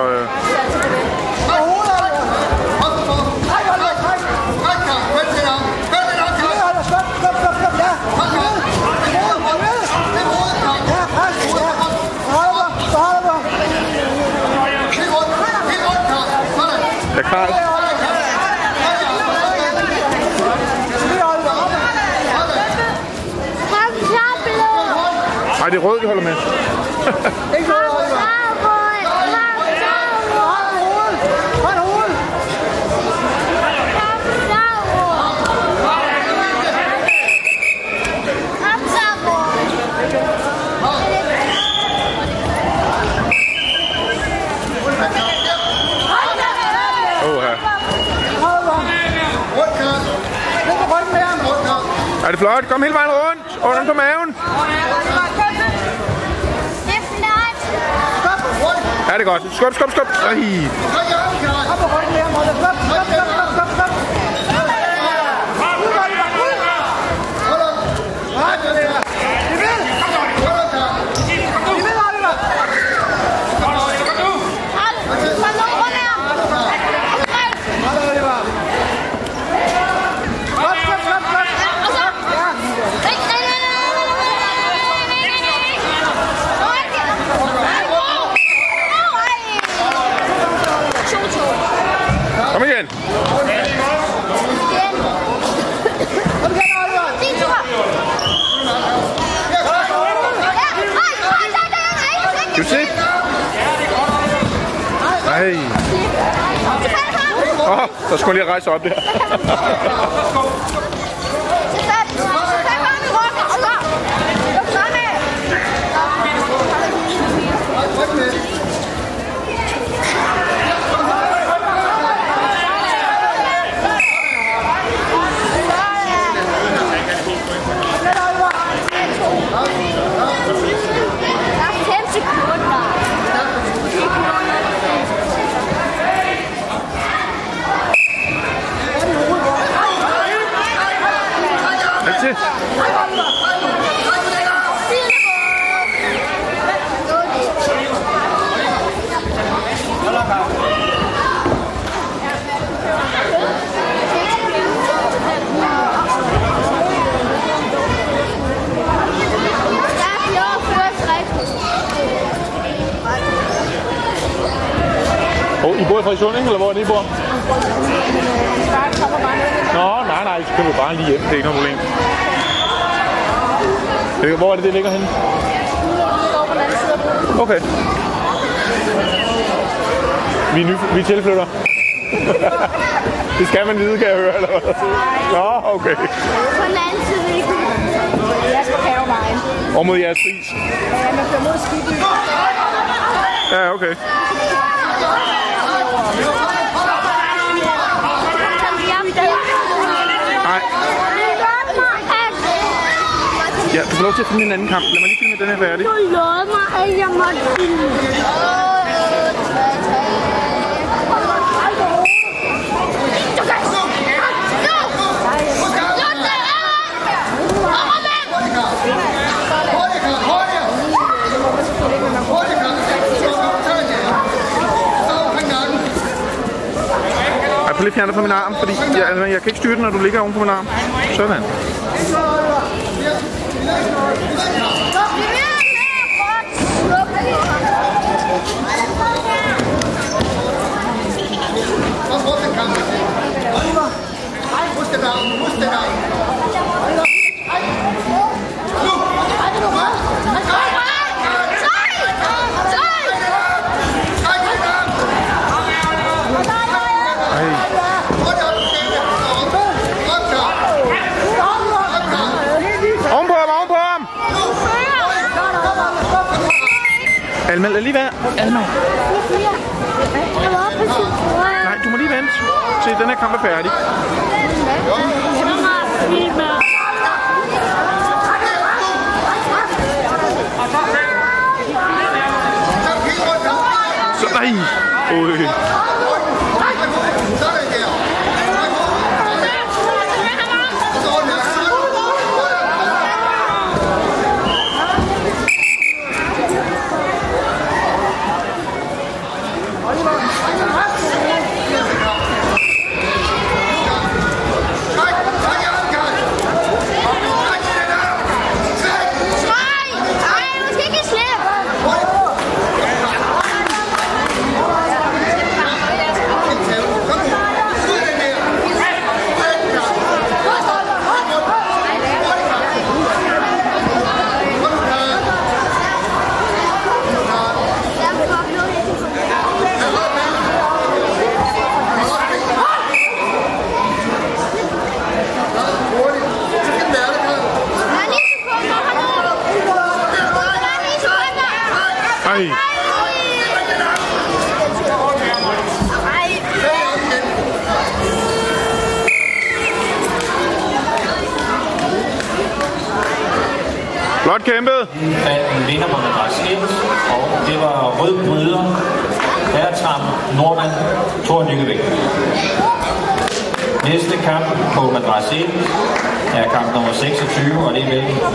Øh, ja, Karl. Nej, det er rød, vi holder med. Kom så, rød. Kom så, rød. Kom så, rød. Kom så, rød. Åh, her. Er det flot? Kom hele vejen rundt. Rundt på maven. Det er flot. Det godt. Skub, skub, skub. Ej. Kom nu rundt her. Og så. Nej, nej, nej, nej, nej, nej, nej. Kom igen. Din tur. Ja, nej, nej, nej, Åh, oh, der skulle lige rejse op der. Ikke til? Oh, I bor i Frederikshund, ikke? Eller hvor er det, I bor? Nå, nej, nej, så kan vi bare lige hjem. Det er ikke noget problem. Det- Hvor er det, det ligger henne? Okay. Vi er, ny, vi er tilflytter. det skal man vide, kan jeg høre, eller hvad? Nå, okay. På den anden side, ikke? Jeg skal Kavevejen. Og mod jeres pris. Ja, man kører mod Skibby. Ja, okay. Ja, du får lov til at filme en anden kamp. Lad mig lige filme den her færdig. Du lovede mig, at jeg måtte filme. Ej, prøv lige at fjerne dig fra min arm, fordi jeg, altså, jeg kan ikke styre den, når du ligger oven på min arm. Sådan. Ej. Alma, lad lige være. Alma. Nej, du må lige vente. Se, den her kamp er færdig. Så, nej. Ui. ありが。Ej. Flot kæmpet. fandt en vinder på madras 1, og det var Rød Bryder, Bertram Nordmand, Thor Nykkevæk. Næste kamp på madras 1 er kamp nummer 26, og det er mellem